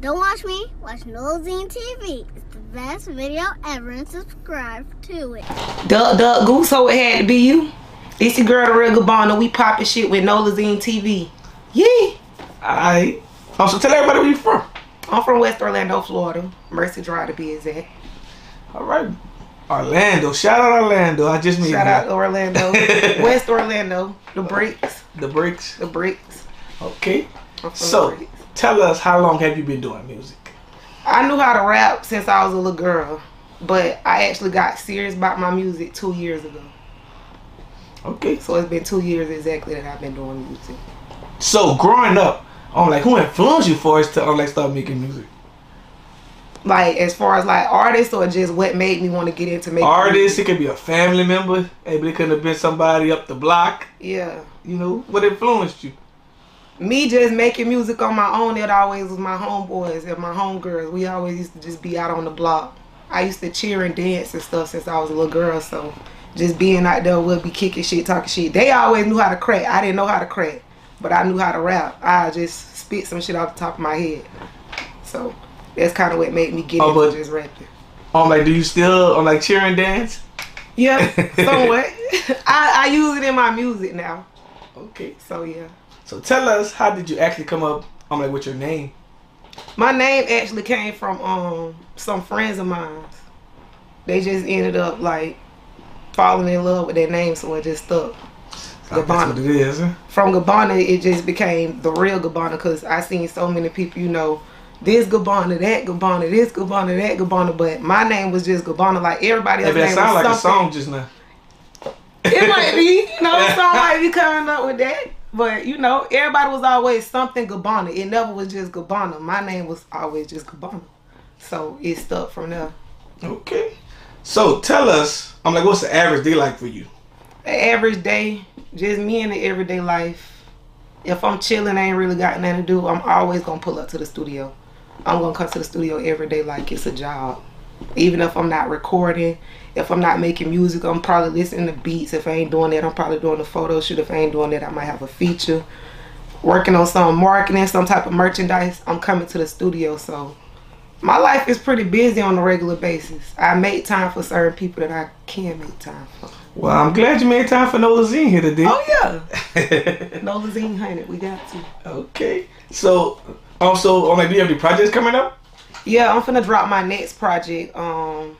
Don't watch me, watch Nolazine TV. It's the best video ever and subscribe to it. Duck, duck, goose, so it had to be you. It's your girl, the real Gabbana. We popping shit with Nolazine TV. Yee! Alright. Oh, so tell everybody where you from. I'm from West Orlando, Florida. Mercy Drive to be exact. All right. Orlando. Shout out Orlando. I just made Shout that. out Orlando. West Orlando. The bricks. The bricks. The bricks. Okay. I'm from So the bricks. Tell us how long have you been doing music? I knew how to rap since I was a little girl. But I actually got serious about my music two years ago. Okay. So it's been two years exactly that I've been doing music. So growing up, I'm like, who influenced you for us to um, like start making music? Like as far as like artists or just what made me want to get into making Artists, music? it could be a family member. Maybe it could have been somebody up the block. Yeah. You know, what influenced you? Me just making music on my own, it always was my homeboys and my homegirls. We always used to just be out on the block. I used to cheer and dance and stuff since I was a little girl, so just being out there would be kicking shit, talking shit. They always knew how to crack. I didn't know how to crack, but I knew how to rap. I just spit some shit off the top of my head. So that's kind of what made me get Oh, into but- just rapping. I'm like, do you still on like cheering dance? Yeah, somewhat. I, I use it in my music now. Okay. So yeah. So tell us, how did you actually come up? I'm like, with your name? My name actually came from um some friends of mine. They just ended up like falling in love with their name, so it just stuck. That's what it is. Huh? From Gabbana, it just became the real Gabbana because I seen so many people, you know, this Gabbana, that Gabbana, this Gabbana, that Gabbana, but my name was just Gabbana. Like everybody else Hey, that name sound was like a something. song just now. It might be, you know, some might be coming up with that. But you know, everybody was always something Gabbana. It never was just Gabbana. My name was always just Gabbana. So it stuck from there. Okay. So tell us, I'm like, what's the average day like for you? The average day, just me in the everyday life. If I'm chilling, I ain't really got nothing to do. I'm always gonna pull up to the studio. I'm gonna come to the studio every day like it's a job. Even if I'm not recording, if I'm not making music, I'm probably listening to beats. If I ain't doing that, I'm probably doing a photo shoot. If I ain't doing that, I might have a feature. Working on some marketing, some type of merchandise. I'm coming to the studio, so my life is pretty busy on a regular basis. I make time for certain people that I can make time for. Well, I'm glad you made time for Nolazine here today. Oh yeah. Nolazine Hunted, we got to. okay. So, also, like, do you have any projects coming up? Yeah, I'm finna drop my next project. Um,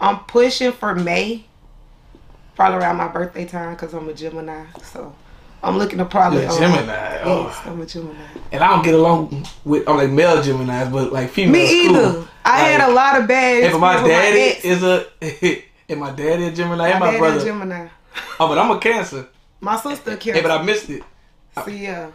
I'm pushing for May, probably around my birthday time, cause I'm a Gemini. So I'm looking to probably. You're a um, Gemini, oh. Yes, I'm a Gemini. And I don't get along with, I'm like male Geminis, but like female. Me either. I had a lot of bad. And my daddy ex. is a, and my daddy a Gemini, and my my daddy brother. a Gemini. Oh, but I'm a Cancer. My sister Hey, Cancer. but I missed it. so yeah.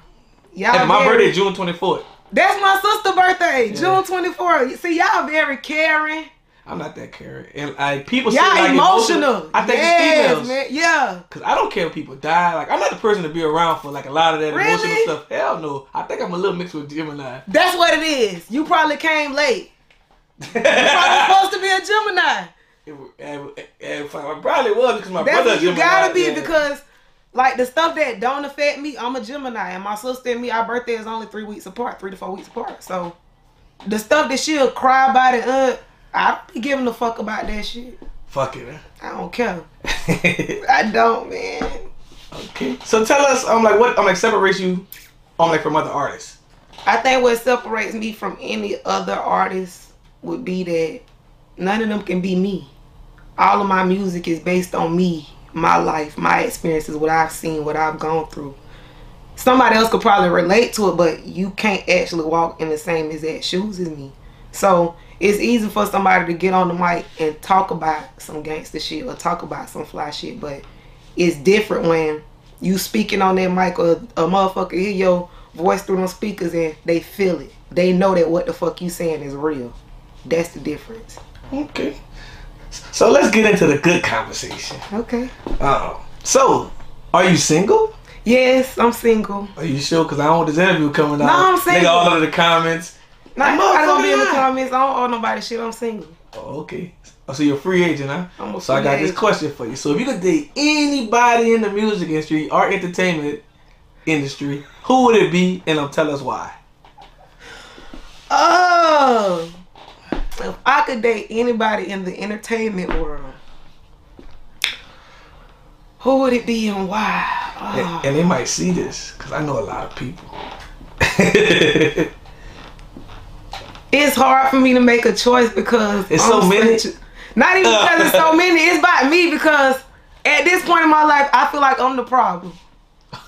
Y'all Hey, my very- birthday is June 24th. That's my sister's birthday, June 24th. See, y'all very caring. I'm not that caring. And like people say Y'all like emotional. I think yes, it's females. man. Yeah. Cause I don't care if people die. Like I'm not the person to be around for like a lot of that Really? emotional stuff. Hell no. I think I'm a little mixed with Gemini. That's what it is. You probably came late. You probably supposed to be a Gemini. It, it, it, it probably was because my That's brother. what you Gemini, gotta be yeah. because, like the stuff that don't affect me, I'm a Gemini, and my sister and me, our birthday is only three weeks apart, three to four weeks apart. So, the stuff that she'll cry about it, uh, I don't be giving a fuck about that shit. Fuck it. man. I don't care. I don't, man. okay. So tell us, I'm like, what? I'm like, separates you, I'm like from other artists. I think what separates me from any other artist would be that none of them can be me. All of my music is based on me, my life, my experiences, what I've seen, what I've gone through. Somebody else could probably relate to it, but you can't actually walk in the same exact shoes as me. So it's easy for somebody to get on the mic and talk about some gangster shit or talk about some fly shit, but it's different when you speaking on that mic or a motherfucker hear your voice through them speakers and they feel it. They know that what the fuck you saying is real. That's the difference. Okay. So let's get into the good conversation. Okay. Uh, so, are you single? Yes, I'm single. Are you sure? Because I don't want this interview coming out. No, I'm Nigga, single. all of the comments. Not nobody gonna be in the comments. I don't owe nobody shit. I'm single. Oh, okay. Oh, so you're a free agent, huh? I'm a so I got this question for you. So if you could date anybody in the music industry or entertainment industry, who would it be? And um, tell us why. Oh, if I could date anybody in the entertainment world, who would it be and why? Oh. And, and they might see this because I know a lot of people. it's hard for me to make a choice because It's so many. not even uh. because it's so many. It's about me because at this point in my life, I feel like I'm the problem.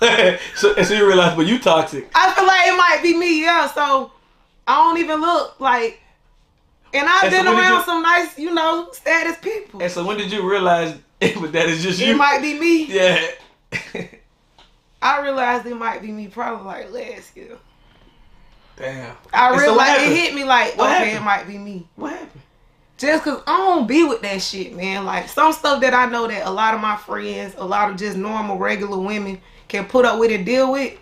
so, so you realize, but you toxic. I feel like it might be me, yeah. So I don't even look like. And I've And been did around you- some nice, you know, status people. And so when did you realize that is just It you? might be me. Yeah. I realized it might be me probably like last year. Damn. I And so realized it hit me like, What okay, happened? it might be me. What happened? Just cause I don't be with that shit, man. Like some stuff that I know that a lot of my friends, a lot of just normal, regular women can put up with and deal with.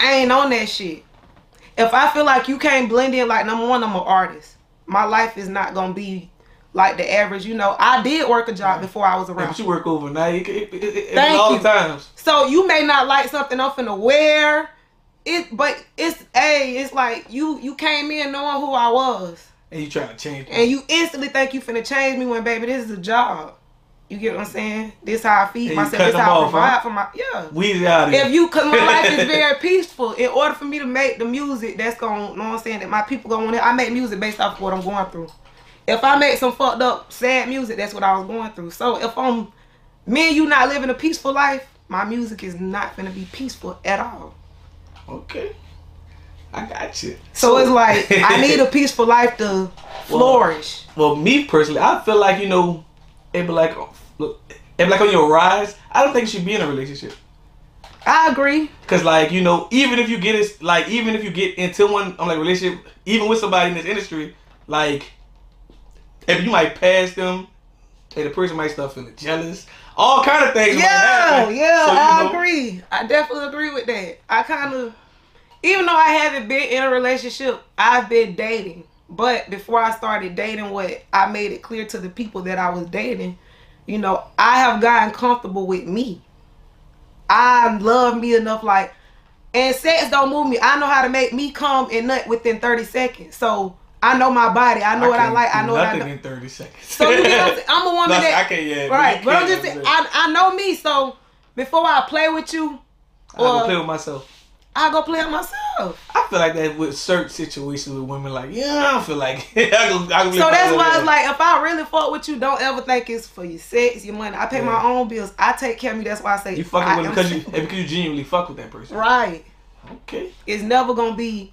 I ain't on that shit. If I feel like you can't blend in, like number one, I'm an artist. My life is not gonna be like the average. You know, I did work a job before I was Yeah, around. but you work overnight. It, it, it, it, Thank all you. the times. So you may not like something I'm finna wear. It, but it's a, it's like you you came in knowing who I was, And you trying to change. and you instantly think you finna change me when baby this is a job. You get what I'm saying? This how I feed And myself. This how I provide huh? for my yeah. Weezy out of here. If you, cause my life is very peaceful. In order for me to make the music that's gonna, know what I'm saying, that my people gonna want. I make music based off of what I'm going through. If I make some fucked up, sad music, that's what I was going through. So if I'm, me and you not living a peaceful life, my music is not gonna be peaceful at all. Okay. I got you. So it's like I need a peaceful life to flourish. Well, me personally, I feel like you know, it be like, look, it be like on your rise. I don't think you should be in a relationship. I agree. Cause like you know, even if you get it, like even if you get into one, I'm like relationship, even with somebody in this industry, like if you might pass them, hey, the person might start feeling jealous, all kind of things. Yeah, happen. yeah, So, I know, agree. I definitely agree with that. I kind of, even though I haven't been in a relationship, I've been dating. But before I started dating, what I made it clear to the people that I was dating, you know, I have gotten comfortable with me. I love me enough, like, and sex don't move me. I know how to make me come and nut within 30 seconds. So I know my body. I know what I like. I do know what I nothing don't. in thirty seconds. So you I'm? I'm a woman that I can't. Yeah, right. But I'm just. I, I know me. So before I play with you, I go or play with myself. I go play with myself. I feel like that with certain situations with women, like yeah, I don't feel like I go. I So that's why it's like if I really fuck with you, don't ever think it's for your sex, your money. I pay my own bills. I take care of me. That's why I say you fucking I with because you because you genuinely fuck with that person. right. Okay. It's never gonna be.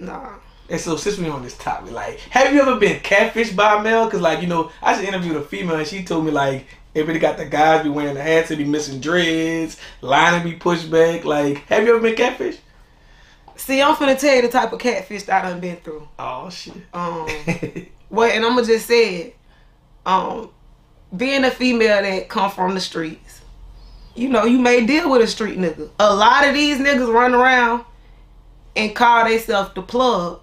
Nah. And so since we on this topic, like, have you ever been catfished by a male? Cause like you know, I just interviewed a female and she told me like really got the guys be wearing the hats, and be missing dreads, line be pushed back. Like, have you ever been catfished? See, I'm finna tell you the type of catfish that I done been through. Oh shit. Um. Well, and I'm gonna just say it. Um, being a female that come from the streets, you know, you may deal with a street nigga. A lot of these niggas run around and call themselves the plug.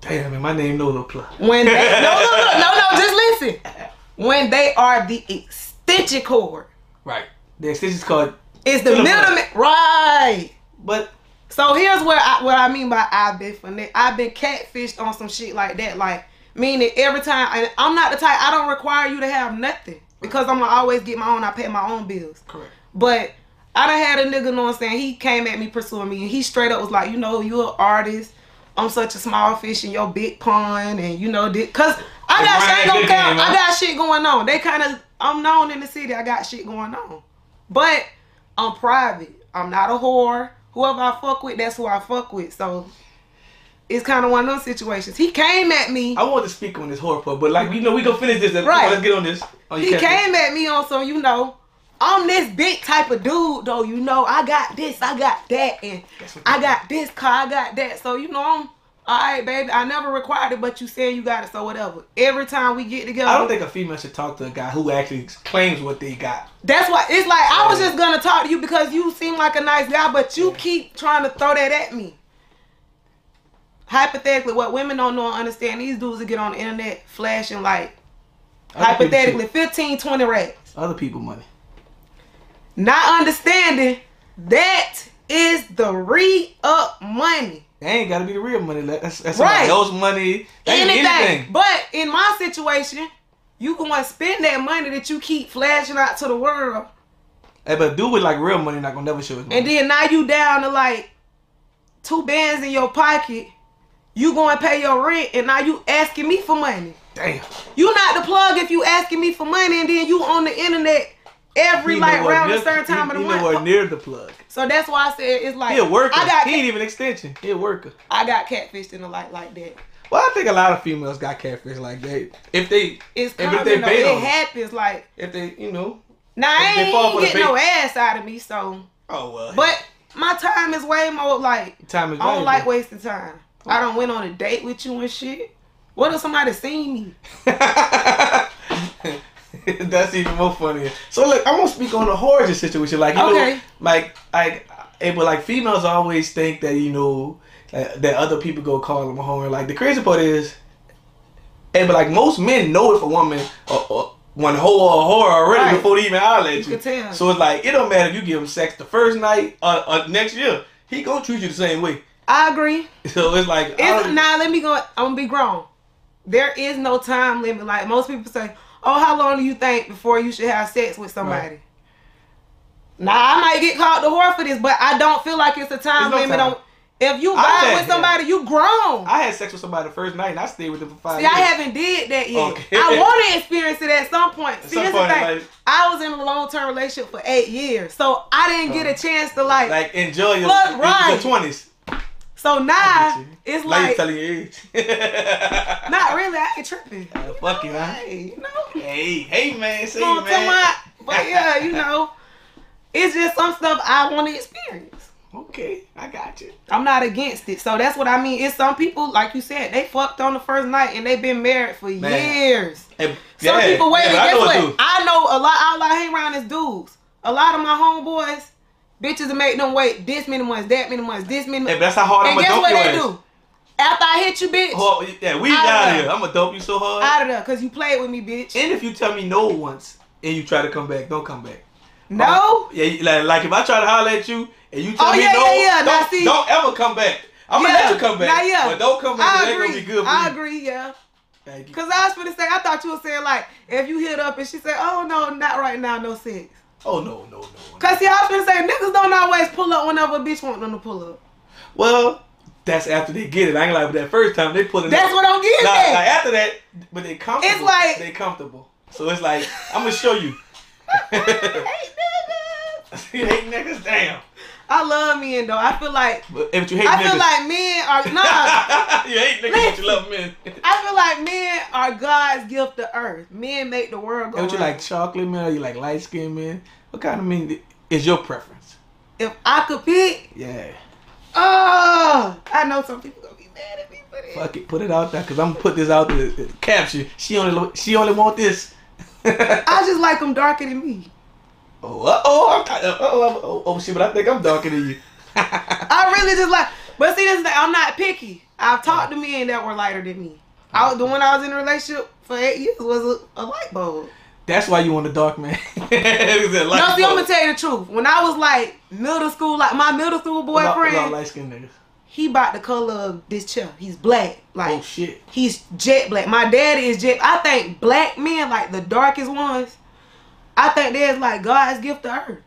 Damn, man, my name no no plug. When they no no no no no just listen. When they are the extension cord. Right. The extension's cord. It's the middleman right. But So here's where I what I mean by I've been finesse. I've been catfished on some shit like that. Like meaning every time and I'm not the type I don't require you to have nothing. Because I'm gonna always get my own, I pay my own bills. correct. But I done had a nigga know what I'm saying, he came at me pursuing me and he straight up was like, you know, you're an artist. I'm such a small fish in your big pond and you know this cause I got shit game. I got shit going on. They kinda I'm known in the city, I got shit going on. But I'm private. I'm not a whore. Whoever I fuck with, that's who I fuck with. So it's kind of one of those situations. He came at me. I want to speak on this horror part, but like you know, we gonna finish this. Right. Let's get on this. Oh, on He came at me on some, you know, I'm this big type of dude, though. You know, I got this, I got that, and I got this car, I got that. So you know, I'm all right, baby. I never required it, but you said you got it, so whatever. Every time we get together, I don't think a female should talk to a guy who actually claims what they got. that's why it's like I was just gonna talk to you because you seem like a nice guy, but you keep trying to throw that at me. Hypothetically, what women don't know and understand, these dudes that get on the internet flashing like Other hypothetically 15, 20 racks. other people money. Not understanding that is the re up money. That ain't gotta be the real money. That's, that's Right. else's money. Anything. anything. But in my situation, you gonna spend that money that you keep flashing out to the world, Hey, but do with like real money, not gonna never show money. and then now you down to like two bands in your pocket. You to pay your rent, and now you asking me for money. Damn. You not the plug if you asking me for money, and then you on the internet every He like around near- a certain time he, of the he month. nowhere near the plug. So that's why I said it's like He a worker. I got he ain't even extension. He a worker. I got catfished in the light like that. Well, I think a lot of females got catfish like that. If they, It's if common they though. bait It it. happens like if they, you know, now I If they ain't, the getting no ass out of me. So, oh well. but my time is way more like time is I don't valuable. like wasting time. I don't went on a date with you and shit. What if somebody seen me? That's even more funny. So look, I want to speak on the horror situation. Like you Okay. know, like I, eh, but like females always think that you know that, that other people go call them a whore. Like the crazy part is, and but like most men know if a woman or, or one hoe or a whore already Right. before they even holler at You you. can tell. So it's like it don't matter if you give him sex the first night or, or next year, he gonna treat you the same way. I agree. So it's like It's, now let me go. I'm gonna be grown. There is no time limit. Like most people say, Oh, how long do you think before you should have sex with somebody? Right. Now I might get called the whore for this, but I don't feel like it's a time There's limit no time. on. If you vibe with somebody, you grown. I had sex with somebody the first night, and I stayed with them for five. See, years. I haven't did that yet. Okay. I want to experience it at some point. See, some point, like, I was in a long term relationship for eight years, so I didn't uh, get a oh. chance to like like enjoy your, your 20s so now it's Now you like telling your age. not really. I ain't tripping. Uh, fuck you, man. Hey, you know. Hey, hey man, say No, man. my, but yeah, you know, it's just some stuff I want to experience. Okay, I got you. I'm not against it, so that's what I mean. It's some people, like you said, they fucked on the first night and they've been married for Man. years. And- Some yeah, people wait. yeah, but I guess what? I know a lot. All I hang around is dudes. A lot of my homeboys, bitches, make them wait this many months, that many months, this many Hey, months. but that's how hard and I'm guess gonna what dump they ass. do? After I hit you, bitch, Oh, yeah, we Out out of here. I'm gonna dump you so hard. out of there, cause you played with me, bitch. and if you tell me no once and you try to come back, don't come back. no. Yeah, like, like if I try to holler at you and you tell Oh, me yeah, no, yeah, yeah. Don't, see- don't ever come back. I'm gonna let you come back. Now, yeah. But don't come back. I agree. gonna be good for I you. agree. Yeah. Thank you. Cause I was gonna say, I thought you were saying like, if you hit up and she said, "Oh no, not right now, no sex." Oh no, no, no. no. Cause see, I was gonna say, niggas don't always pull up whenever a bitch want them to pull up. Well, that's after they get it. I ain't like with that first time they it. That's up. what I'm getting Nah, at. like after that, but they comfortable. It's like- they comfortable. So it's like I'm gonna show you. Hey, niggas. hate niggas, damn. I love men though. I feel like But if you hate I niggas, feel like men are nah. you hate niggas, but you love men. I feel like men are God's gift to earth. Men make the world go. Don't you like chocolate man or you like light skinned man? What kind of men is your preference? If I could pick, Yeah. oh, I know some people gonna be mad at me for that. Fuck it, put it out there, cause I'm gonna put this out there. Caption. She only she only want this. I just like them darker than me. Oh, uh oh, I'm, oh, oh, oh, shit, but I think I'm darker than you. I really just like, but see, this is the, I'm not picky. I've talked to men that were lighter than me. I was the one I was in a relationship for eight years was a, a light bulb. That's why you want a dark man. It's a light no, see, I'm gonna tell you the truth. When I was like middle school, like my middle school boyfriend, about light skinned niggas. he bought the color of this chair. He's black, like Oh shit. he's jet black. My daddy is jet. I think black men, like the darkest ones, I think they're like God's gift to earth.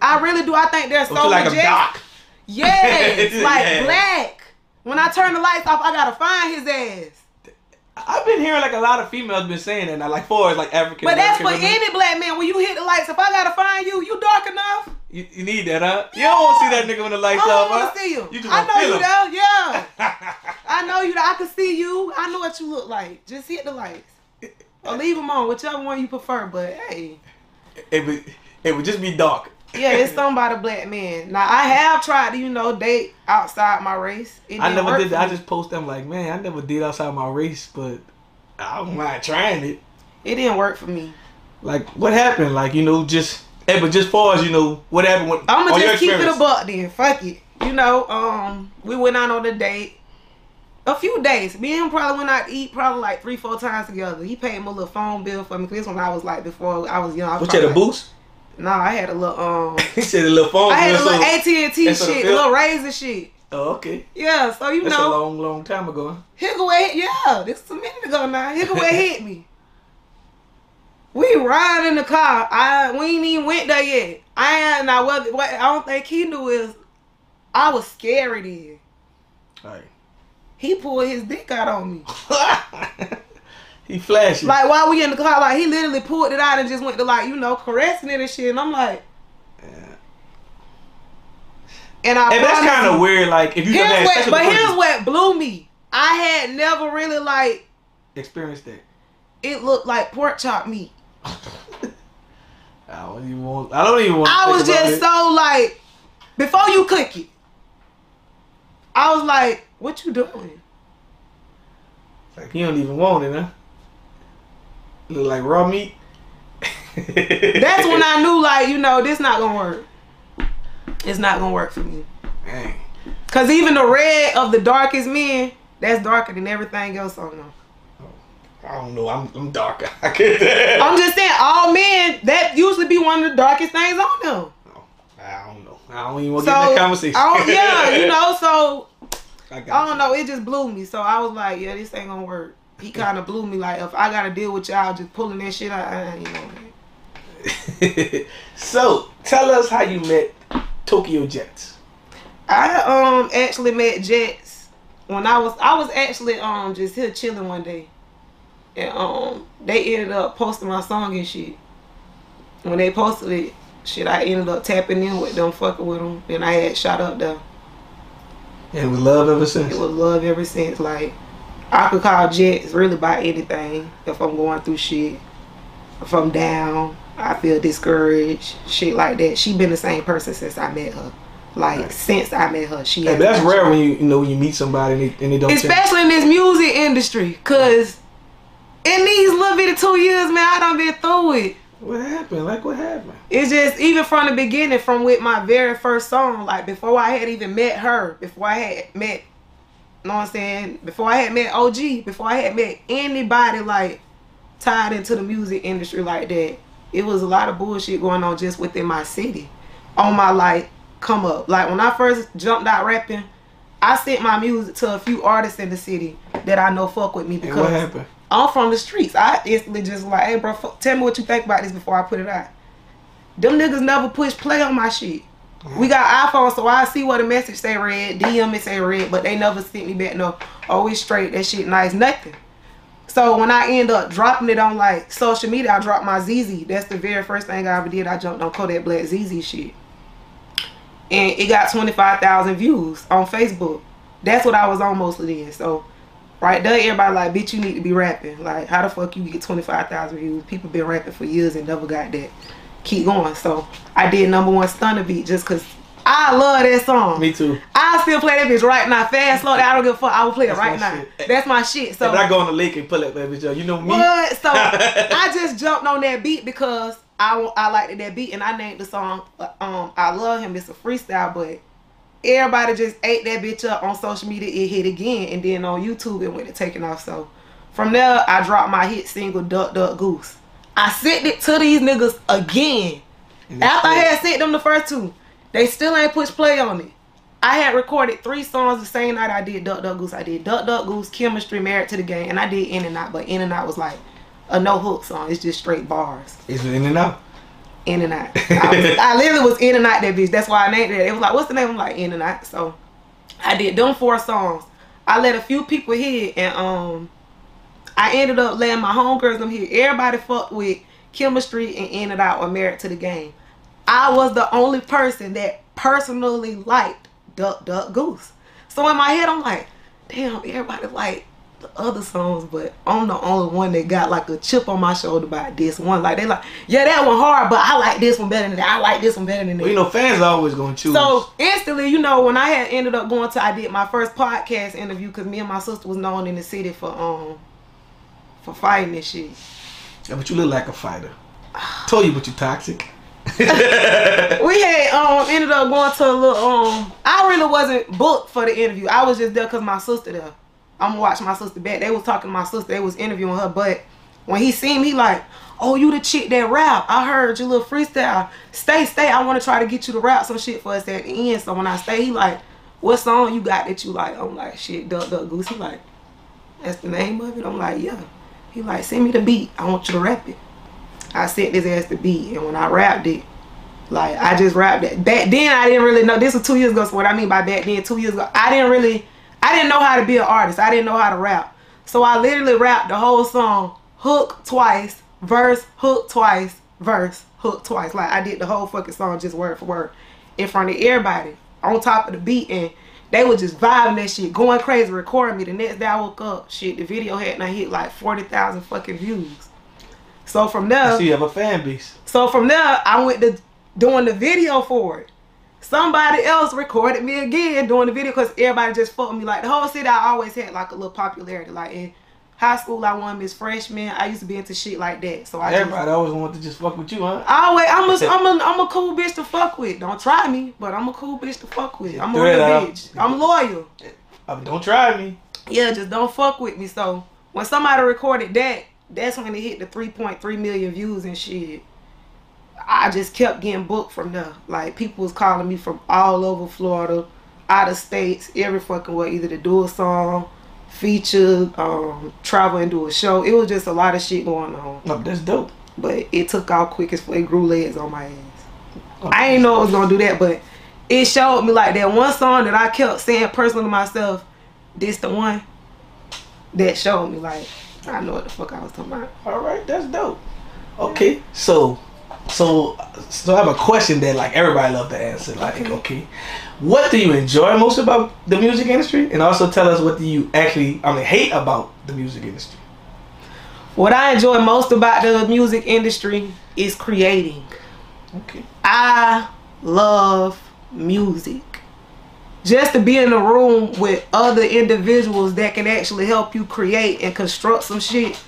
I really do. I think they're so Don't like a majestic. dark? Yes, like Yeah. black. When I turn the lights off, I gotta find his ass. I've been hearing like a lot of females been saying that now, like for like African. But that's for women. any black man. When you hit the lights, if I gotta find you, you dark enough. You, you need that, huh? You don't want to see that nigga when the I lights don't off, want huh? to see you. You just I know you him. there. Yeah, I know you. I can see you. I know what you look like. Just hit the lights or leave them on, whichever one you prefer. But hey, it would it would just be dark. yeah, it's something about a black man. Now I have tried to, you know, date outside my race. I never did. I just post them like, man, I never did outside my race, but I don't mind trying it. It didn't work for me. Like, what happened? Like, you know, just hey, but just far as you know, what happened? When, I'm gonna just keep it a buck then. Fuck it. You know, um, we went out on a date. A few days. Me and him probably went out to eat probably like three, four times together. He paid my little phone bill for me. 'cause This one I was like before I was young. I was What you had a probably boost? No, Nah, I had a little um he said a little phone. I had a little AT and T and shit, a little razor shit. Oh, okay. Yeah, so you That's know, a long, long time ago. Hickway, yeah, this is a minute ago now. Hickway hit me. We ride in the car. I we ain't even went there yet. I ain't now what what I don't think he knew is I was scared then. Right. He pulled his dick out on me. he flashing. Like while we in the car, like he literally pulled it out and just went to like, you know, caressing it and shit. And I'm like Yeah. and I And that's kind of weird. Like if you Here's had what, but here's what blew me. I had never really like experienced that. it looked like pork chop meat. I don't even want. I don't even want. I was just it. so like, before you cook it, I was like, "What you doing?" like you don't even want it, huh? Look like raw meat. That's when I knew, like, you know, this not gonna work. It's not gonna work for me. Dang. Cause even the red of the darkest men, that's darker than everything else on them. Oh, I don't know. I'm I'm darker. I can't. I'm just saying, all men that usually be one of the darkest things on them. Oh, I don't know. I don't even want So to get in that conversation. Yeah, you know, so I, I don't you. know. It just blew me. So I was like, yeah, this ain't gonna work. He kind of blew me. Like, if I gotta deal with y'all just pulling that shit out, I, you know. so tell us how you met Tokyo Jetz. I um actually met Jetz when I was I was actually um just here chilling one day, and um they ended up posting my song and shit. When they posted it, shit, I ended up tapping in with them, fucking with them, and I had shot up there. And it was love ever since. It was love ever since. Like I could call Jetz really about anything if I'm going through shit. If I'm down, I feel discouraged, shit like that. She been the same person since I met her. Like Right. since I met her, she. Hasn't that's rare when you you know when you meet somebody and they, and they don't change. Especially in this music industry, cause in these little bit of two years, man, I done been through it. What happened? Like what happened? It's just even from the beginning, from with my very first song, like before I had even met her, before I had met, you know what I'm saying, before I had met OG, before I had met anybody like tied into the music industry like that, it was a lot of bullshit going on just within my city, on my like come up. Like when I first jumped out rapping, I sent my music to a few artists in the city that I know fuck with me And what happened? I'm from the streets. I instantly just like, hey, bro, tell me what you think about this before I put it out. Them niggas never push play on my shit. We got iPhones, so I see what a message say red, DM it say red, but they never sent me back no, oh, it's straight, that shit nice, nothing. So when I end up dropping it on like social media, I dropped my ZEZE. That's the very first thing I ever did. I jumped on Kodak Black ZEZE shit. And it got 25,000 views on Facebook. That's what I was on mostly then. So right there, everybody like, bitch, you need to be rapping. Like, how the fuck you get 25,000 views? People been rapping for years and never got that. Keep going. So I did number one Stunner Beat just because I love that song. Me too. I still play that bitch right now. Fast, slow, I don't give a fuck. I will play it That's right now. shit. That's my shit. So if I go on the lake and pull that bitch, up, you know me. what? So I just jumped on that beat because I I liked that beat and I named the song. uh, Um, I love him. It's a freestyle, but everybody just ate that bitch up on social media. It hit again, and then on YouTube it went to taking off. So from there, I dropped my hit single "Duck Duck Goose." I sent it to these niggas again. After I had sent them the first two, they still ain't push play on it. I had recorded three songs the same night I did Duck Duck Goose. I did Duck Duck Goose, Chemistry, Married to the Game, and I did In and Out, but In and Out was like a no hook song. It's just straight bars. It's in and out. In and Out. I, was, I literally was In and Out that bitch. That's why I named it. It was like, what's the name? I'm like In and Out. So I did them four songs. I let a few people hear, and um, I ended up letting my homegirls them hear. Everybody fucked with Chemistry and In and Out or Married to the Game. I was the only person that personally liked Duck Duck Goose. So in my head, I'm like, damn, everybody like the other songs, but I'm the only one that got like a chip on my shoulder about this one. Like they like, yeah, that one hard, but I like this one better than that. I like this one better than that. Well, you know, fans are always gonna choose. So instantly, you know, when I had ended up going to, I did my first podcast interview because me and my sister was known in the city for um for fighting and shit. Yeah, but you look like a fighter. Told you, but you toxic. we had um ended up going to a little um I really wasn't booked for the interview. I was just there cause my sister there. I'm gonna watch my sister back. They was talking to my sister. They was interviewing her, but when he seen me, like, oh, you the chick that rap. I heard your little freestyle. Stay, stay. I want to try to get you to rap some shit for us at the end. So when I stay, he like, what song you got that you like? I'm like, shit, Duck Duck Goose. He like, that's the name of it. I'm like, yeah. He like, send me the beat. I want you to rap it. I sent his ass the beat, and when I rapped it, like I just rapped it. Back then, I didn't really know. This was two years ago. So what I mean by back then, two years ago, I didn't really, I didn't know how to be an artist. I didn't know how to rap. So I literally rapped the whole song, hook twice, verse, hook twice, verse, hook twice. Like I did the whole fucking song just word for word in front of everybody on top of the beat and they were just vibing that shit, going crazy, recording me. The next day I woke up, shit, the video had not hit like 40,000 fucking views. So from there, So you have a fan base. so from there, I went to doing the video for it. Somebody else recorded me again doing the video because everybody just fucked me. Like the whole city, I always had like a little popularity. Like in high school, I won Miss Freshman. I used to be into shit like that. So I just, Everybody always wanted to just fuck with you, huh? I always, I'm a, I'm a, I'm a cool bitch to fuck with. Don't try me, but I'm a cool bitch to fuck with. I'm a real bitch. I'm loyal. Uh, don't try me. Yeah, just don't fuck with me. So when somebody recorded that, that's when it hit the 3.3 million views and shit. I just kept getting booked from there. Like people was calling me from all over Florida, out of states, every fucking way, either to do a song, feature, um, travel and do a show. It was just a lot of shit going on. No, that's dope. But it took out quick as it grew legs on my ass. Oh, I ain't know it was gonna do that, but it showed me like that one song that I kept saying personally to myself, this the one that showed me like I know what the fuck I was talking about. All right, that's dope. Okay, so, so, so I have a question that like everybody love to answer. Like, Okay. okay, what do you enjoy most about the music industry, and also tell us what do you actually, I mean, hate about the music industry. What I enjoy most about the music industry is creating. Okay. I love music. Just to be in a room with other individuals that can actually help you create and construct some shit.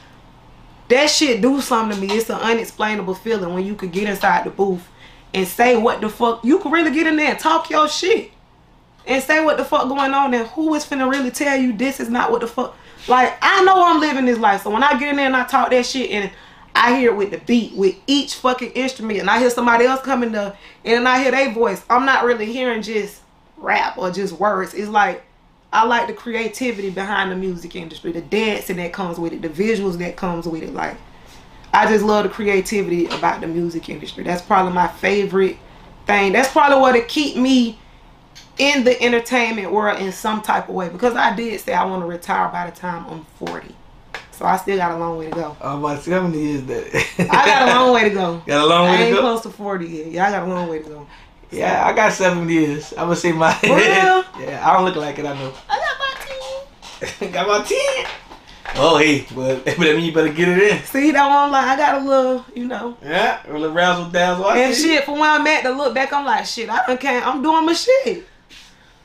That shit do something to me. It's an unexplainable feeling when you could get inside the booth and say what the fuck. You can really get in there and talk your shit. And say what the fuck going on and who is finna really tell you this is not what the fuck. Like, I know I'm living this life. So when I get in there and I talk that shit and I hear it with the beat, with each fucking instrument, and I hear somebody else coming up, and I hear their voice. I'm not really hearing just rap or just words. It's like I like the creativity behind the music industry, the dancing that comes with it, the visuals that comes with it. Like I just love the creativity about the music industry. That's probably my favorite thing. That's probably what it keep me in the entertainment world in some type of way because I did say I want to retire by the time I'm 40. So I still got a long way to go. About how many years that? I got a long way to go. Got a long I way to ain't go. close to 40 yet. Yeah, I got a long way to go. Yeah, I got seven years. I'm gonna say my. real? yeah, I don't look like it. I know. I got my team. got my ten. Oh hey, but but I mean you better get it in. See, that one, I'm like, I got a little, you know. Yeah, a little razzle dazzle. I And see. shit, from where I'm at to look back, I'm like, shit, I done can't, I'm doing my shit.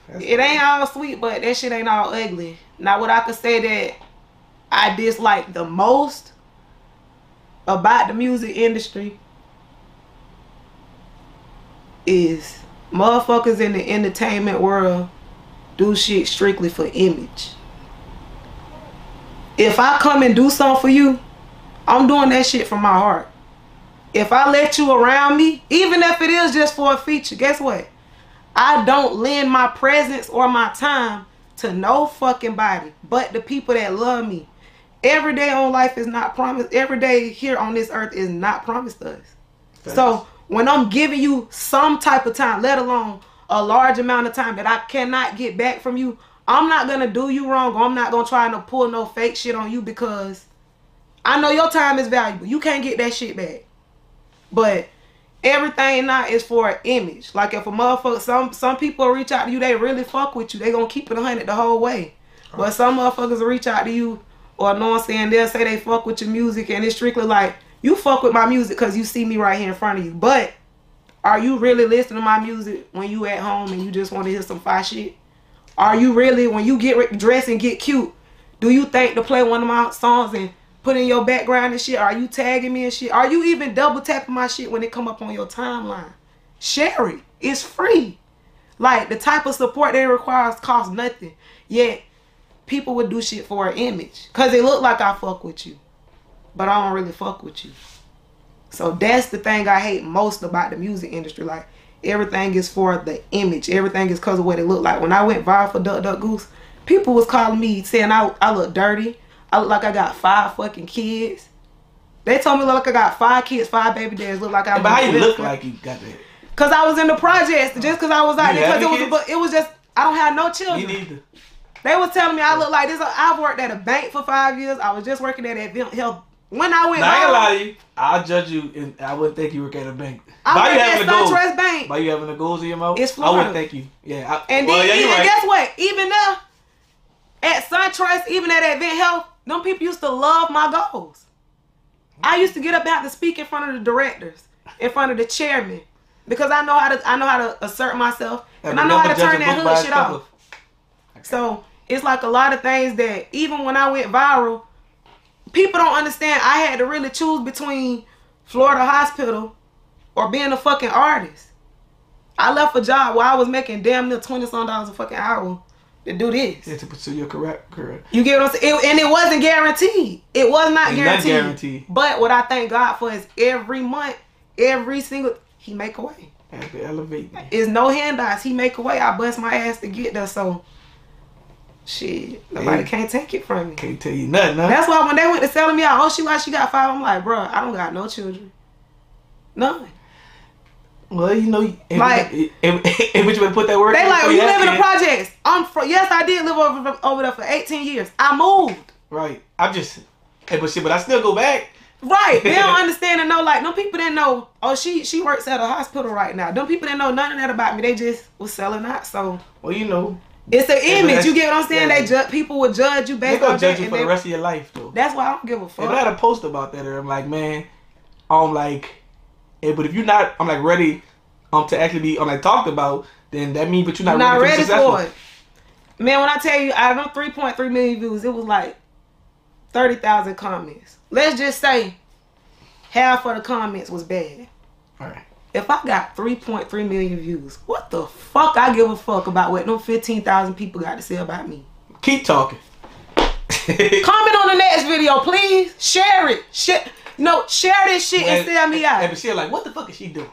That's It ain't all sweet, but that shit ain't all ugly. Now, what I could say that I dislike the most about the music industry is motherfuckers in the entertainment world do shit strictly for image. If I come and do something for you, I'm doing that shit from my heart. If I let you around me, even if it is just for a feature, guess what? I don't lend my presence or my time to no fucking body but the people that love me. Every day on life is not promised. Every day here on this earth is not promised us. So when I'm giving you some type of time, let alone a large amount of time that I cannot get back from you, I'm not gonna do you wrong. I'm not gonna try to pull no fake shit on you because I know your time is valuable. You can't get that shit back. But everything not is for an image. Like if a motherfucker, some some people reach out to you, they really fuck with you. They gonna keep it a hundred the whole way. But some motherfuckers reach out to you, or know what I'm saying, they'll say they fuck with your music, and it's strictly like you fuck with my music because you see me right here in front of you. But are you really listening to my music when you at home and you just want to hear some fire shit? Are you really when you get re- dressed and get cute? Do you think to play one of my songs and put in your background and shit? Are you tagging me and shit? Are you even double tapping my shit when it come up on your timeline? Share it. It's free. Like the type of support they requires costs nothing. Yet people would do shit for an image. Cause it look like I fuck with you. But I don't really fuck with you. So that's the thing I hate most about the music industry. Like everything is for the image. Everything is because of what it looked like. When I went viral for Duck Duck Goose, people was calling me saying I, I look dirty. I look like I got five fucking kids. They told me look like I got five kids, five baby dads. Look like I. But how you look like you got that? Cause I was in the projects, just cause I was out You there. Cause it was, but it was just I don't have no Me children. neither. They was telling me I look like this. I've worked at a bank for five years. I was just working at Advent Health. When I went, Now, I ain't lie to you. I'll judge you, and I wouldn't think you work at a bank. I By you having at SunTrust Bank. by you having the goals in your mouth, It's Florida. I wouldn't think you. Yeah. I, And well, then yeah, even right. guess what? Even at SunTrust, even at Advent Health, them people used to love my goals. I used to get up and have to speak in front of the directors, in front of the chairman, because I know how to I know how to assert myself and I know how to turn that hood shit off. So it's like a lot of things that even when I went viral, people don't understand. I had to really choose between Florida Hospital or being a fucking artist. I left a job where I was making damn near twenty some dollars a fucking hour to do this. Yeah, to pursue your career. career. You get what I'm saying? It- and it wasn't guaranteed. It was not It's not guaranteed. guaranteed. But what I thank God for is every month, every single He make a way. Have to elevate. me. It's no handouts. He make a way. I bust my ass to get there. So shit, nobody Hey. can't take it from me. Can't tell you nothing, huh? That's why when they went to selling me out, oh she why she got five. I'm like, bro, I don't got no children. None. well, you know, if, Like- if, you better put that word They in like, before you live in the projects. I'm from. Yes, I did live over over there for 18 years. I moved. Right. I'm just, hey, but shit, but I still go back. Right. They don't understand and know. Like, no people didn't know. Oh, she she works at a hospital right now. Them people didn't know none of that about me. They just was selling out. So Well, you know, it's an image. You get what I'm saying? yeah. They ju- people would judge you they based gonna on judge that. you for the rest of your life, though. That's why I don't give a fuck. If I had a post about that, I'm like, man, I'm like, hey, but if you're not, I'm like ready, um, to actually be, I'm like talked about, then that means, but you're not, not ready, ready for it. Man, when I tell you, out of them 3.3 million views, it was like 30,000 comments. Let's just say half of the comments was bad. All right. If I got 3.3 million views, what the fuck I give a fuck about what them 15,000 people got to say about me? Keep talking. Comment on the next video, please. Share it. Share. No, share this shit and sell me And out. but she like, what the fuck is she doing?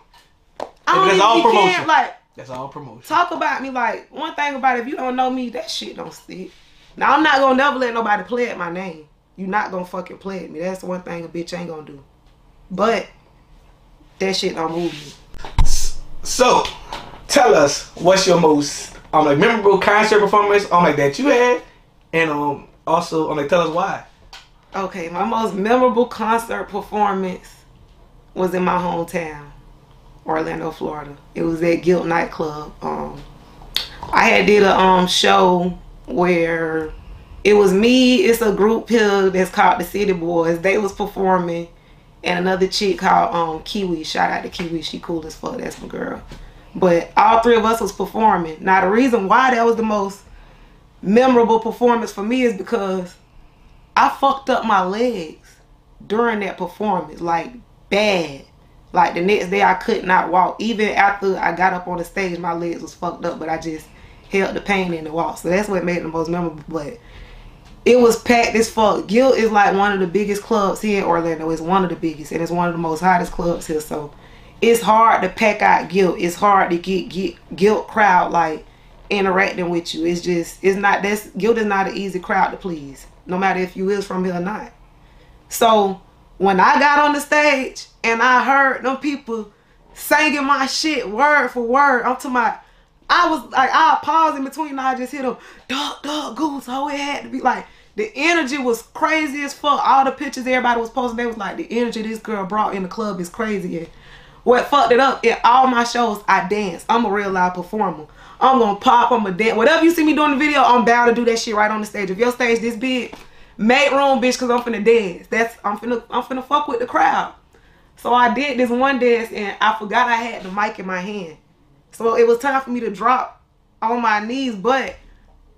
I don't that's all promotion. like That's all promotion. talk about me like one thing about it, if you don't know me, that shit don't stick. Now I'm not gonna never let nobody play at my name. You not gonna fucking play at me. That's the one thing a bitch ain't gonna do. But that shit don't move me. So, tell us what's your most um like memorable concert performance um like that you had, and um also um like tell us why. Okay, my most memorable concert performance was in my hometown, Orlando, Florida. It was at Gilt nightclub. Um, I had did a um show where it was me. It's a group here that's called the City Boys. They was performing, and another chick called um Kiwi. Shout out to Kiwi. She cool as fuck. That's my girl. But all three of us was performing. Now the reason why that was the most memorable performance for me is because I fucked up my legs during that performance, like bad. Like the next day, I could not walk. Even after I got up on the stage, my legs was fucked up, but I just held the pain in the walk. So that's what made it the most memorable. But it was packed as fuck. Gilt is like one of the biggest clubs here in Orlando. It's one of the biggest, and it's one of the most hottest clubs here. So it's hard to pack out Gilt. It's hard to get get Gilt crowd like interacting with you. It's just it's not that's Gilt is not an easy crowd to please, no matter if you is from here or not. So when I got on the stage and I heard them people singing my shit word for word, I'm to my I was like I paused in between and I just hit them dog dog goose. Oh it had to be like the energy was crazy as fuck. All the pictures everybody was posting, they was like the energy this girl brought in the club is crazy. And what fucked it up in all my shows, I dance. I'm a real live performer. I'm gonna pop, I'm gonna dance. Whatever you see me doing the video, I'm bound to do that shit right on the stage. If your stage this big, make room, bitch, cause I'm finna dance. That's I'm finna I'm finna fuck with the crowd. So I did this one dance and I forgot I had the mic in my hand. So it was time for me to drop on my knees, but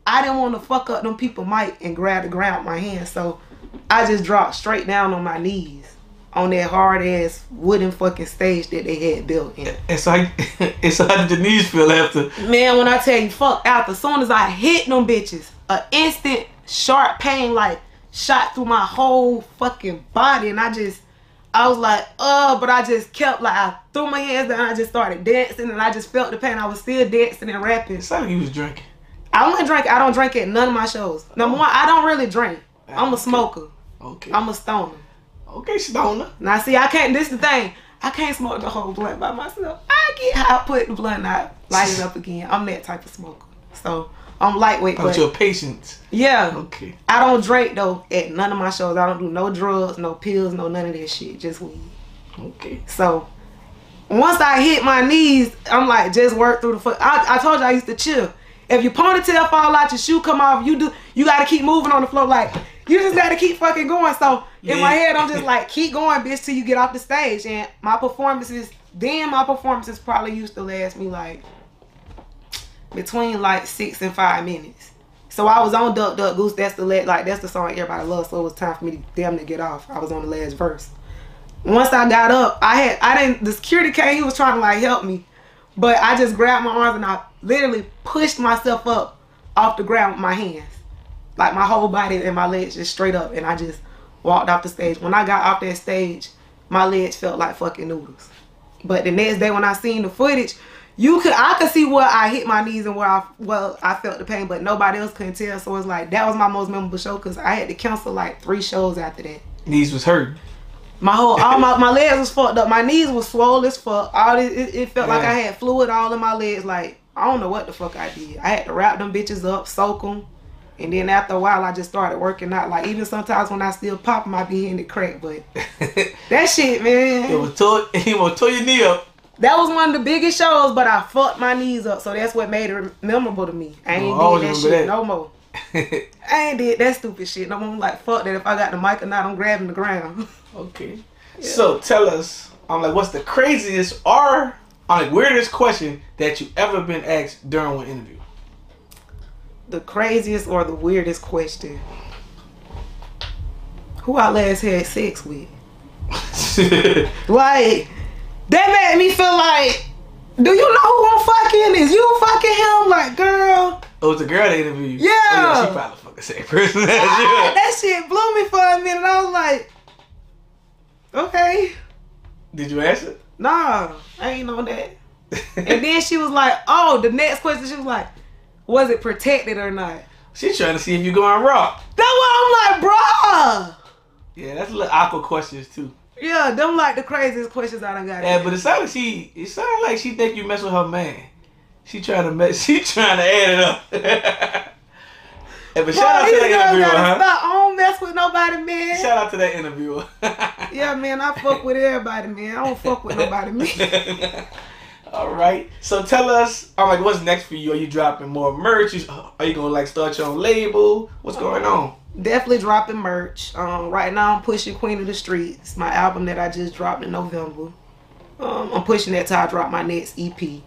I didn't want to fuck up them people mic and grab the ground with my hand. So I just dropped straight down on my knees on that hard ass wooden fucking stage that they had built in. And so I, it's how did your knees feel after? Man, when I tell you fuck out, as soon as I hit them bitches, a instant sharp pain like shot through my whole fucking body, and I just I was like, oh, but I just kept like I threw my hands down. I just started dancing, and I just felt the pain. I was still dancing and rapping. It sounded like you was drinking. I wouldn't drink. I don't drink at none of my shows. Number one, I don't really drink. I'm a smoker. Okay. I'm a stoner. okay, stoner. Now, see, I can't. This the thing. I can't smoke the whole blunt by myself. I get high, put the blunt out, light it up again. I'm that type of smoker. So I'm lightweight, But your patience. yeah, Okay. I don't drink though at none of my shows. I don't do no drugs, no pills, no none of that shit. Just weed. Okay. So once I hit my knees, I'm like, just work through the foot. I, I told you I used to chill. If your ponytail fall out, your shoe come off, you do. You got to keep moving on the floor. Like you just got to keep fucking going. So in my head, I'm just like, keep going, bitch, till you get off the stage. And my performances, then my performances probably used to last me like between like six and five minutes. So I was on Duck Duck Goose. That's the la- like that's the song everybody loves. So it was time for me to damn to get off. I was on the last verse. Once I got up, I had I didn't. The security came. He was trying to like help me, but I just grabbed my arms and I literally pushed myself up off the ground with my hands, like my whole body and my legs just straight up, and I just walked off the stage. When I got off that stage, my legs felt like fucking noodles. But the next day when I seen the footage, you could I could see where I hit my knees and where I well I felt the pain, but nobody else couldn't tell. So it's like that was my most memorable show because I had to cancel like three shows after that. Knees was hurt. My whole all my, my legs was fucked up. My knees was swollen as fuck. All it, it, it felt like I had fluid all in my legs. Like I don't know what the fuck I did. I had to wrap them bitches up, soak them, and then after a while I just started working out. Like even sometimes when I still pop them, I be hitting the crack. But that shit, man. it was tore. He will tore your knee up. That was one of the biggest shows, but I fucked my knees up, so that's what made it memorable to me. I ain't Oh, did that shit that. no more. I ain't did that stupid shit no more. I'm like, fuck that. If I got the mic or not, I'm grabbing the ground. okay. So tell us, I'm like, what's the craziest or I'm like weirdest question that you ever been asked during one interview? the craziest or the weirdest question? Who I last had sex with? Like, that made me feel like, do you know who I'm fucking? Is you fucking him? Like, girl, Oh, it's a girl that interviewed. Yeah. Oh, yeah, she probably fucking same person as ah, you. that shit blew me for a minute. I was like, okay. Did you answer? Nah, I ain't know that. And then she was like, oh, the next question, she was like, was it protected or not? She's trying to see if you going raw. That's why I'm like, bruh. Yeah, that's a little awkward questions too. Yeah, them like the craziest questions I done got. Yeah, but it sounded like she. It sounded like she think you mess with her man. She trying to mess. She trying to add it up. hey, but shout out to that interviewer, huh? stop. I don't mess with nobody, man. Shout out to that interviewer. Yeah, man, I fuck with everybody, man. I don't fuck with nobody, man. All right. So tell us, I'm like, what's next for you? Are you dropping more merch? Are you gonna like start your own label? What's going on? Definitely dropping merch. Um, right now I'm pushing Queen of the Streets, my album that I just dropped in November. Um, I'm pushing that till I drop my next EP.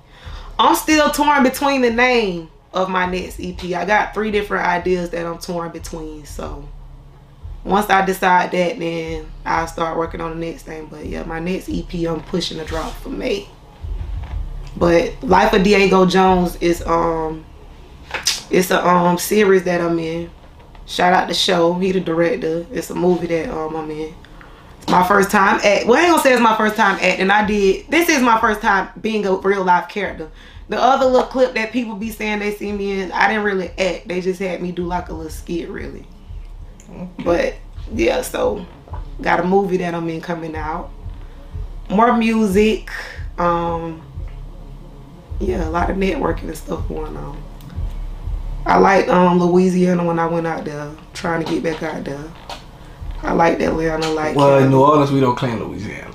I'm still torn between the name of my next EP. I got three different ideas that I'm torn between. So once I decide that, then I'll start working on the next thing. But yeah, my next EP I'm pushing to drop for May. But Life of Diego Jones is um it's a um series that I'm in. Shout out to Show. He the director. It's a movie that um I'm in. It's my first time act. Well, I ain't gonna say it's my first time acting. I did. This is my first time being a real life character. The other little clip that people be saying they see me in, I didn't really act. They just had me do like a little skit, really. But yeah, so got a movie that I'm in coming out. More music. Um. Yeah, a lot of networking and stuff going on. I like um Louisiana when I went out there, trying to get back out there. I like Atlanta, I like Well, in New Orleans, we don't claim Louisiana.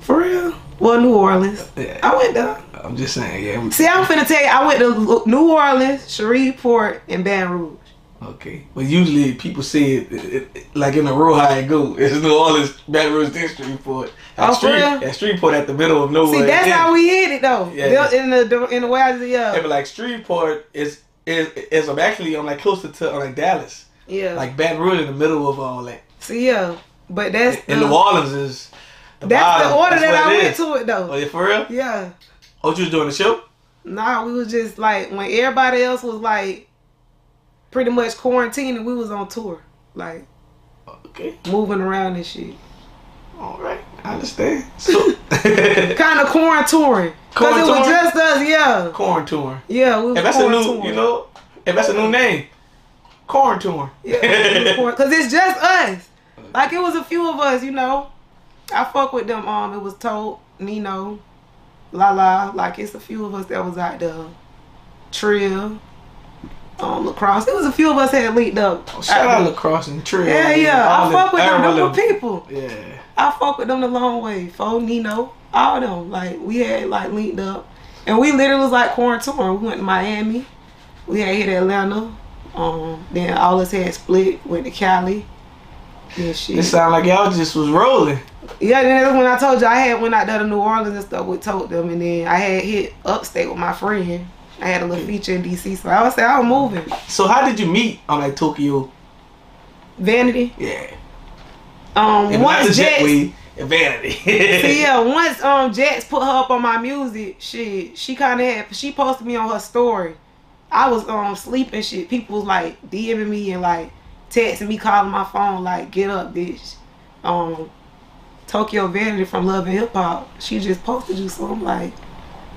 for real. Well, New Orleans. Yeah. I went there. I'm just saying, yeah. See, I'm finna tell you, I went to New Orleans, Shreveport, and Baton Rouge. Okay, but usually people say it, it, it- like in the row how it go. It's New Orleans, Baton Rouge, then Shreveport. At Oh, real? At Shreveport, at the middle of nowhere. See, that's Yeah. how we hit it though. Yeah. In the in the way I Yeah, yeah, but like Shreveport is is is I'm actually on like closer to uh, like Dallas, yeah. like Baton Rouge in the middle of all that. See, yeah, but that's And the, New Orleans is that's the order That's that I went is. to it though. Oh, yeah, for real? Yeah. Oh, you was doing the show? Nah, we was just like when everybody else was like pretty much quarantining, we was on tour, like Okay, moving around and shit. all right. I understand. So, Kind of corn touring. Cause it was just us, yeah. corn touring. Yeah, we was If that's a new, you know, if that's a new name, corn. Yeah, because it's just us. Like it was a few of us, you know. I fuck with them. Um, it was Tote, Nino, La La. Like it's a few of us that was out there. Trill, um, lacrosse. It was a few of us had linked up. Shout out lacrosse and trail. Yeah, yeah. I fuck with them. Them people. Yeah. I fuck with them the long way. Fo, Nino, all them. Like we had like linked up, and we literally was like quarantining. We went to Miami. We had hit Atlanta. Um, then all us had split. Went to Cali. Yeah, shit. It sound like y'all just was rolling. Yeah, then that's when I told you I had went out there to New Orleans and stuff with told them, and then I had hit upstate with my friend. I had a little feature in DC, so I would say I was moving. So how did you meet on like Tokyo? Vanity. Yeah. Um, not once the jet Jetz, vanity. see, yeah, once um Jetz put her up on my music, shit, she kind of had she posted me on her story. I was um sleeping, shit. People was like DMing me and like texting me, calling my phone, like get up, bitch. Um, Tokyo Vanity from Love and Hip Hop. She just posted you, so I'm like,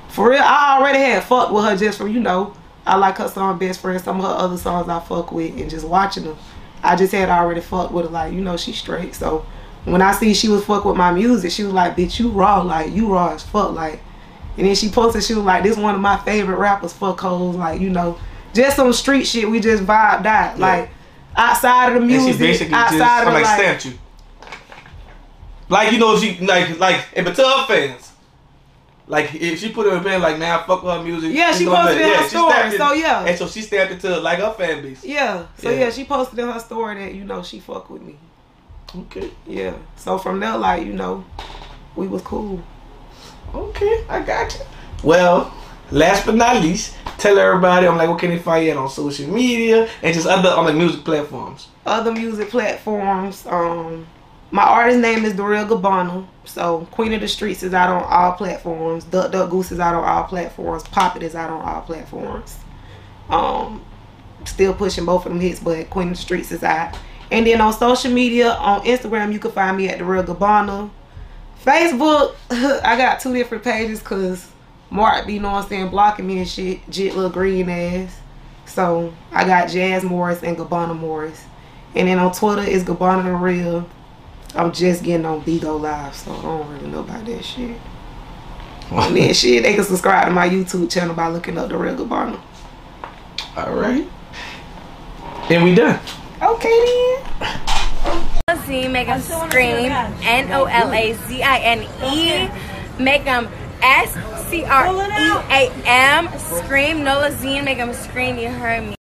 for real. I already had fucked with her just from you know. I like her song Best Friend. Some of her other songs I fuck with, and just watching them. I just had already fucked with her, like you know she straight. So when I see she was fuck with my music, she was like, "Bitch, you raw, like you raw as fuck, like." And then she posted, she was like, "This one of my favorite rappers, fuck hoes, like you know, just some street shit. We just vibed out, like outside of the and music, she basically outside just of the, like, like, stamped you. Like you know, she like like, and but to her fans, like if she put it in like man, I fuck with her music. Yeah, she posted in her she story, so yeah. and so she stamped it to like her fan base. yeah. So Yeah. yeah. she posted in her story that you know she fuck with me. Okay, Yeah. So from there, like you know, we was cool. okay, I got you. Well, last but not least, tell everybody I'm like, what can they find you on social media and just other on the music platforms. other music platforms. Um, my artist name is The Real Gabbana. So Queen of the Streets is out on all platforms. Duck Duck Goose is out on all platforms. Pop It is out on all platforms. Um, still pushing both of them hits, but Queen of the Streets is out. And then on social media, on Instagram, you can find me at The Real Gabbana. Facebook, I got two different pages because Mark be, you know what I'm saying, blocking me and shit. Jit little green ass. So I got Jazz Morris and Gabbana Morris. And then on Twitter is Gabbana the Real. I'm just getting on Bigo Live, so I don't really know about that shit. And then shit, they can subscribe to my YouTube channel by looking up the Real Gabbana. All right, mm-hmm. and we done. Okay then. Z, make them scream. N O L A Z I N E. Make them S C R E A M. Scream. Nola Z, make them scream. You heard me.